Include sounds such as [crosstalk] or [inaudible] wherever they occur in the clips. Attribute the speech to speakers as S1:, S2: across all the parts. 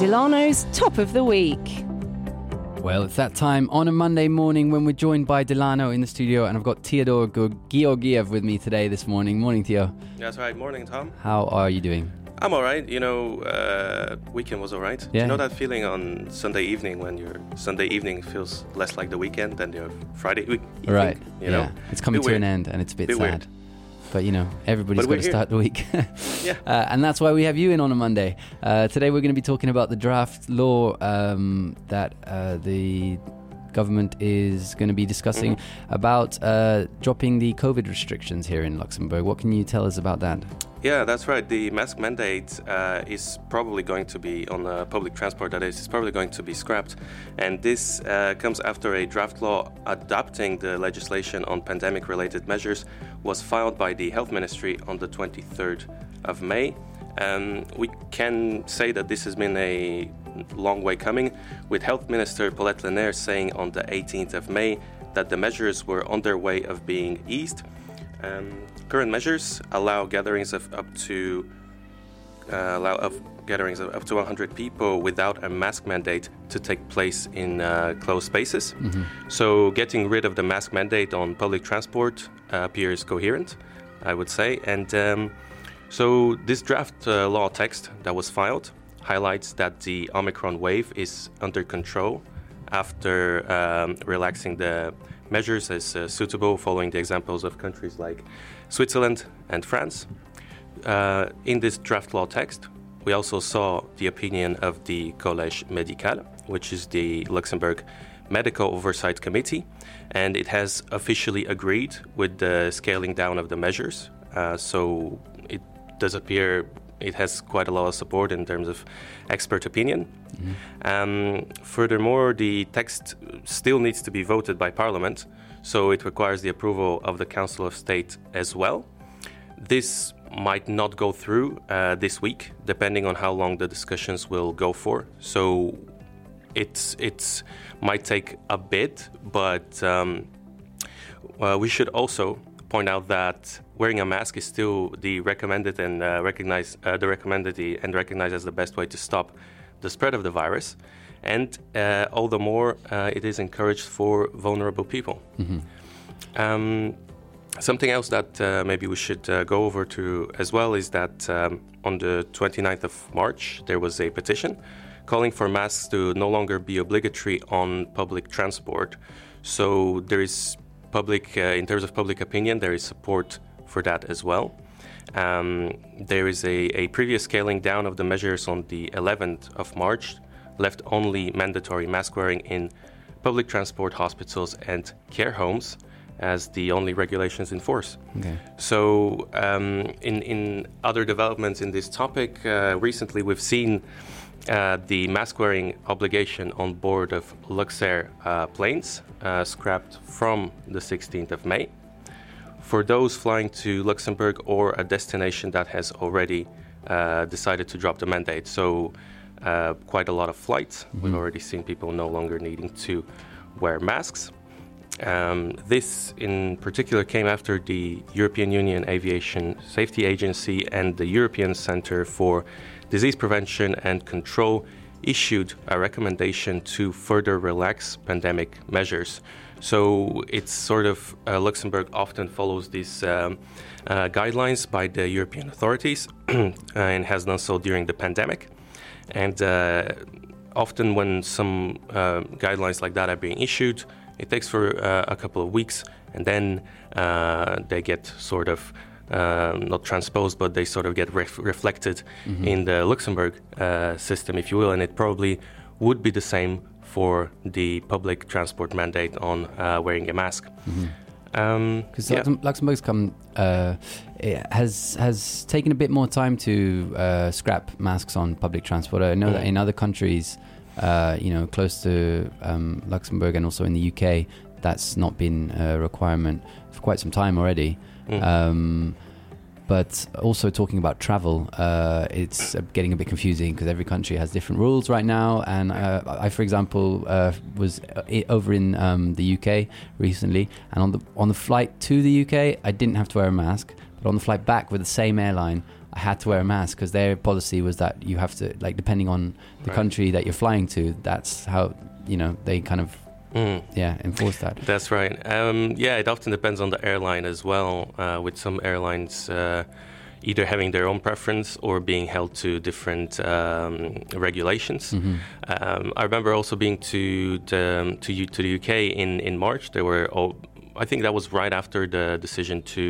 S1: Delano's Top of the Week.
S2: Well, it's that time on a Monday morning when we're joined by Delano in the studio, and I've got Theodore Georgiev with me today this morning. Morning, Theo.
S3: That's right. Morning, Tom.
S2: How are you doing?
S3: I'm all right. You know, uh, weekend was all right.
S2: Yeah.
S3: You know that feeling on Sunday evening when your Sunday evening feels less like the weekend than your Friday week. evening,
S2: right.
S3: You know,
S2: yeah. It's coming
S3: Bit
S2: to an end, and it's a bit,
S3: Bit
S2: sad.
S3: weird.
S2: But you know, everybody's got to
S3: here.
S2: start the week. [laughs]
S3: Yeah.
S2: Uh, and that's why we have you in on a Monday. Uh, today we're going to be talking about the draft law um, that uh, the government is going to be discussing
S3: Mm-hmm.
S2: about uh, dropping the COVID restrictions here in Luxembourg. What can you tell us about that?
S3: Yeah, that's right. The mask mandate uh, is probably going to be on public transport. That is, is probably going to be scrapped, and this uh, comes after a draft law adopting the legislation on pandemic-related measures was filed by the Health Ministry on the 23rd of May. Um, we can say that this has been a long way coming, with Health Minister Paulette Lenert saying on the 18th of May that the measures were on their way of being eased. Um, current measures allow gatherings of up to uh, allow of gatherings of up to 100 people without a mask mandate to take place in uh, closed spaces. So, getting rid of the mask mandate on public transport uh, appears coherent, I would say. And um, so, this draft uh, law text that was filed highlights that the Omicron wave is under control after um, relaxing the measures as uh, suitable, following the examples of countries like Switzerland and France. Uh, in this draft law text, we also saw the opinion of the Collège Médical, which is the Luxembourg Medical Oversight Committee, and it has officially agreed with the scaling down of the measures. Uh, so it does appear it has quite a lot of support in terms of expert opinion. Um, furthermore, the text still needs to be voted by Parliament, so it requires the approval of the Council of State as well. This might not go through uh, this week, depending on how long the discussions will go for. So it's it's might take a bit, but um, uh, we should also point out that wearing a mask is still the recommended and uh, recognized uh, the recommended and recognized as the best way to stop the spread of the virus, and uh, all the more uh, it is encouraged for vulnerable people. Um, something else that uh, maybe we should uh, go over to as well is that um, on the 29th of March there was a petition calling for masks to no longer be obligatory on public transport. So there is public, uh, in terms of public opinion, there is support for that as well. Um, there is a, a previous scaling down of the measures on the 11th of March, left only mandatory mask wearing in public transport, hospitals, and care homes as the only regulations in force.
S2: Okay.
S3: So, um, in, in other developments in this topic, uh, recently we've seen uh, the mask wearing obligation on board of Luxair uh, planes uh, scrapped from the 16th of May. For those flying to Luxembourg or a destination that has already uh, decided to drop the mandate, so uh, quite a lot of flights. We've already seen people no longer needing to wear masks. Um, this, in particular, came after the European Union Aviation Safety Agency and the European Centre for Disease Prevention and Control issued a recommendation to further relax pandemic measures. So it's sort of uh, Luxembourg often follows these um, uh, guidelines by the European authorities [clears throat] and has done so during the pandemic. And uh, often, when some uh, guidelines like that are being issued, it takes for uh, a couple of weeks, and then uh, they get sort of uh, not transposed, but they sort of get ref- reflected in the Luxembourg uh, system, if you will. And it probably would be the same for the public transport mandate on uh, wearing a mask. Um,
S2: Because
S3: yeah.
S2: Luxembourg's come uh, has has taken a bit more time to uh, scrap masks on public transport. I know that
S3: Mm.
S2: in other countries, uh, you know, close to um, Luxembourg and also in the UK, that's not been a requirement for quite some time already.
S3: Mm.
S2: Um, but also talking about travel, uh, it's getting a bit confusing because every country has different rules right now. And uh, I, for example, uh, was uh, over in um, the UK recently, and on the on the flight to the UK, I didn't have to wear a mask. But on the flight back with the same airline, I had to wear a mask because their policy was that you have to, like, depending on the
S3: Right.
S2: country that you're flying to, that's how you know they kind of
S3: Mm.
S2: yeah enforce that.
S3: That's right. Um, yeah, it often depends on the airline as well. Uh, with some airlines uh, either having their own preference or being held to different um, regulations.
S2: hmm
S3: Um, I remember also being to the to, U- to the UK in in March. There were all. I think that was right after the decision to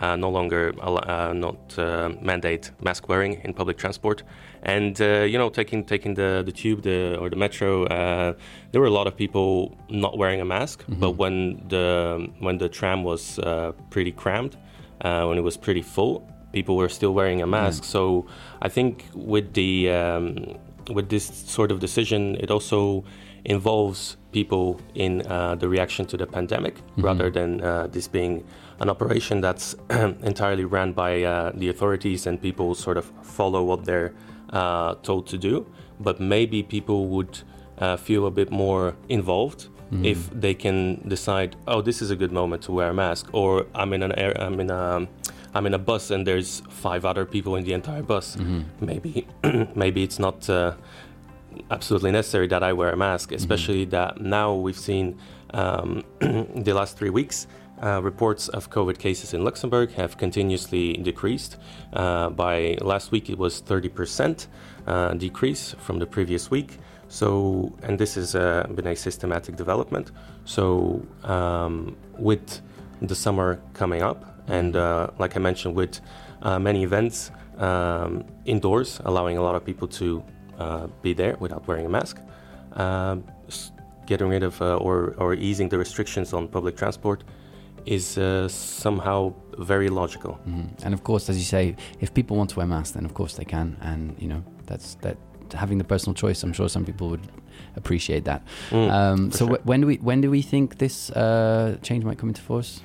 S3: uh, no longer uh, not uh, mandate mask wearing in public transport, and uh, you know taking taking the, the tube the, or the metro, uh, there were a lot of people not wearing a mask. But when the when the tram was uh, pretty crammed, uh, when it was pretty full, people were still wearing a mask. So I think with the um, with this sort of decision, it also involves people in uh, the reaction to the pandemic rather than uh, this being an operation that's [clears throat] entirely run by uh, the authorities and people sort of follow what they're uh, told to do. But maybe people would uh, feel a bit more involved if they can decide, oh, this is a good moment to wear a mask, or I'm in an air, I'm in a I'm in a bus and there's five other people in the entire bus. Maybe [clears throat] maybe it's not uh, absolutely necessary that I wear a mask, especially that now we've seen um, [clears throat] the last three weeks. Uh, reports of COVID cases in Luxembourg have continuously decreased. Uh, by last week, it was 30% uh, decrease from the previous week. So, and this has uh, been a systematic development. So, um, with the summer coming up, and uh, like I mentioned, with uh, many events um, indoors, allowing a lot of people to be there without wearing a mask, getting rid of uh, or, or easing the restrictions on public transport is uh, somehow very logical.
S2: Mhm. And of course, as you say, if people want to wear masks, then of course they can, and you know that's that having the personal choice. I'm sure some people would appreciate that.
S3: Mm,
S2: um, so
S3: sure.
S2: wh- when do we when do we think this uh, change might come into force?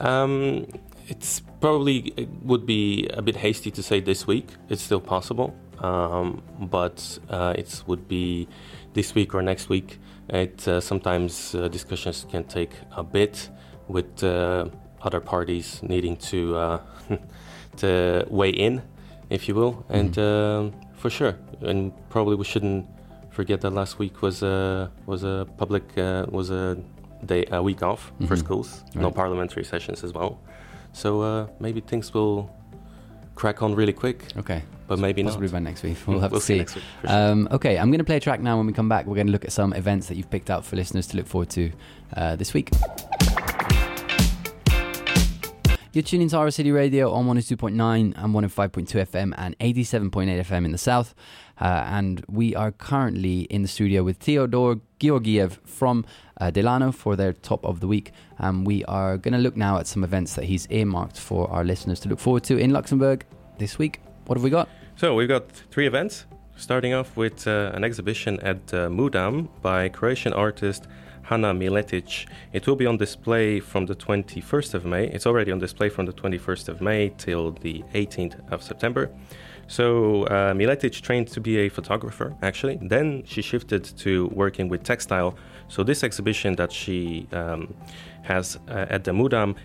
S3: Um, it's probably it would be a bit hasty to say this week. It's still possible, um, but uh, it would be this week or next week. It uh, sometimes uh, discussions can take a bit with uh, other parties needing to uh, [laughs] to weigh in, if you will, and um for sure. And probably we shouldn't forget that last week was a was a public uh, was a day a week off for
S2: Mhm.
S3: schools. No parliamentary sessions as well. So uh, maybe things will crack on really quick,
S2: Okay,
S3: but maybe
S2: possibly
S3: not.
S2: by next week. We'll [laughs] have
S3: we'll
S2: to
S3: see
S2: see.
S3: week. For sure.
S2: Um, okay, I'm going to play a track now. When we come back, we're going to look at some events that you've picked out for listeners to look forward to uh, this week. You're tuning to ARA City Radio on 102.9 and 105.2 FM and 87.8 FM in the south. Uh, and we are currently in the studio with Theodore Georgiev from uh, Delano for their top of the week. And we are going to look now at some events that he's earmarked for our listeners to look forward to in Luxembourg this week. What have we got?
S3: So we've got three events. Starting off with uh, an exhibition at uh, Mudam by Croatian artist Hana Miletic. It will be on display from the 21st of May. It's already on display from the 21st of May till the 18th of September. So uh, Miletic trained to be a photographer, actually. Then she shifted to working with textile. So this exhibition that she um, has uh, at the Mudam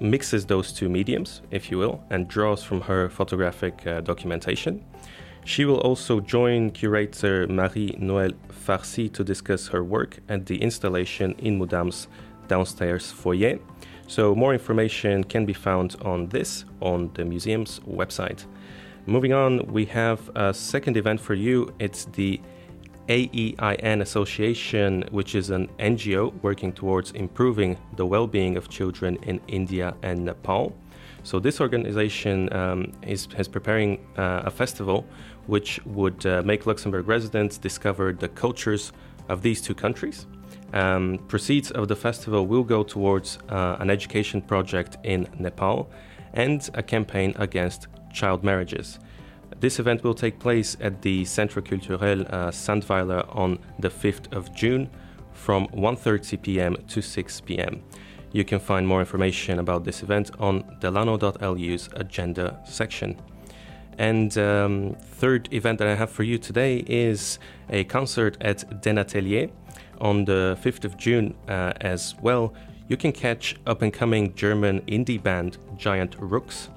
S3: mixes those two mediums, if you will, and draws from her photographic uh, documentation. She will also join curator Marie Noël Farsi to discuss her work at the installation in Mudam's downstairs foyer. So, more information can be found on this on the museum's website. Moving on, we have a second event for you. It's the AEIN Association, which is an NGO working towards improving the well being of children in India and Nepal. So, this organization um, is, is preparing uh, a festival which would uh, make Luxembourg residents discover the cultures of these two countries. Um, proceeds of the festival will go towards uh, an education project in Nepal and a campaign against child marriages. This event will take place at the Centre Culturel uh, Sandweiler on the 5th of June from 1:30 p.m. to 6 p.m. You can find more information about this event on delano.lu's agenda section. And um, third event that I have for you today is a concert at Den Atelier on the 5th of June uh, as well. You can catch up and coming German indie band Giant Rooks.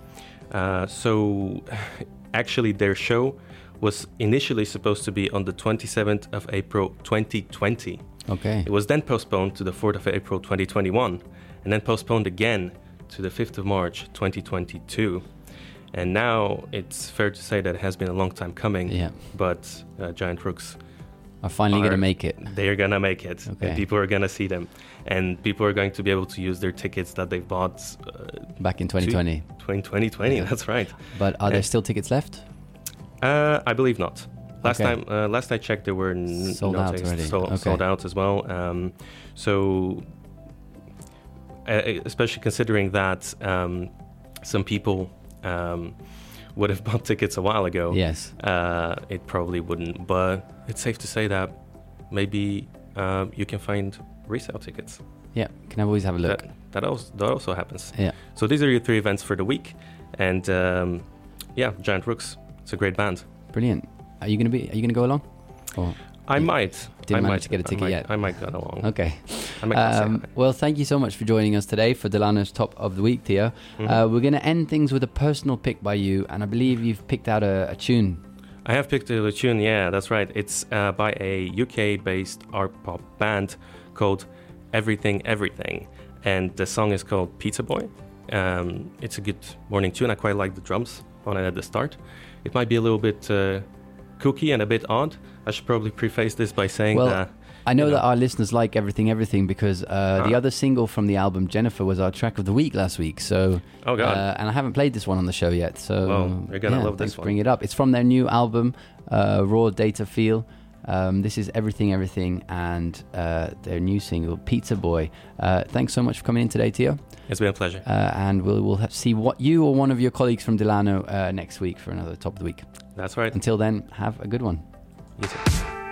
S3: Uh, so, [laughs] actually, their show was initially supposed to be on the 27th of April 2020.
S2: Okay.
S3: It was then postponed to the 4th of April 2021, and then postponed again to the 5th of March 2022. And now it's fair to say that it has been a long time coming.
S2: Yeah.
S3: But uh, Giant Rooks
S2: Are finally going to make it.
S3: they're gonna make it,
S2: Okay.
S3: and people are gonna see them, and people are going to be able to use their tickets that they've bought uh,
S2: Back in 2020.
S3: 20, 2020.
S2: Yeah.
S3: That's right.
S2: But are there still tickets left?
S3: Uh, I believe not. Last
S2: Okay.
S3: time, uh, last I checked, there were n-
S2: Sold out
S3: tickets
S2: already.
S3: sold,
S2: Okay.
S3: sold out as well. Um, so, especially considering that um, some people um, would have [laughs] bought tickets a while ago,
S2: Yes.
S3: uh, it probably wouldn't. But it's safe to say that maybe uh, you can find resale tickets.
S2: Yeah. Can I always have a look?
S3: That, that also that also happens.
S2: Yeah.
S3: So these are your three events for the week, and um, yeah, Giant Rooks. It's a great band.
S2: Brilliant. Are you going to be? Are you to go along? Or
S3: I might.
S2: didn't
S3: I
S2: manage
S3: might,
S2: to get a ticket
S3: might-
S2: yet?
S3: I might go along.
S2: okay.
S3: I might go
S2: Um, well, thank you so much for joining us today for Delano's top of the week, Theo.
S3: Mhm.
S2: Uh, we're going to end things with a personal pick by you, and I believe you've picked out a, a tune.
S3: I have picked a tune. Yeah, that's right. It's uh, by a UK-based art pop band called Everything Everything, and the song is called Pizza Boy. Um, it's a good morning tune. I quite like the drums on it at the start. It might be a little bit uh, kooky and a bit odd. I should probably preface this by saying
S2: Well,
S3: that
S2: I know
S3: You know.
S2: that our listeners like everything, everything because uh, the other single from the album Jennifer was our track of the week last week. So,
S3: oh god,
S2: uh, and I haven't played this one on the show yet. So,
S3: Well, you're gonna
S2: yeah,
S3: love this one.
S2: bringing it up. It's from their new album, uh, Raw Data Feel. Um, this is everything, everything, and uh, their new single, Pizza Boy. Uh, thanks so much for coming in today, Theo.
S3: it's been a pleasure.
S2: Uh, and we'll we'll have, see what you or one of your colleagues from Delano uh, next week for another top of the week.
S3: That's right.
S2: Until then, have a good one.
S3: You too.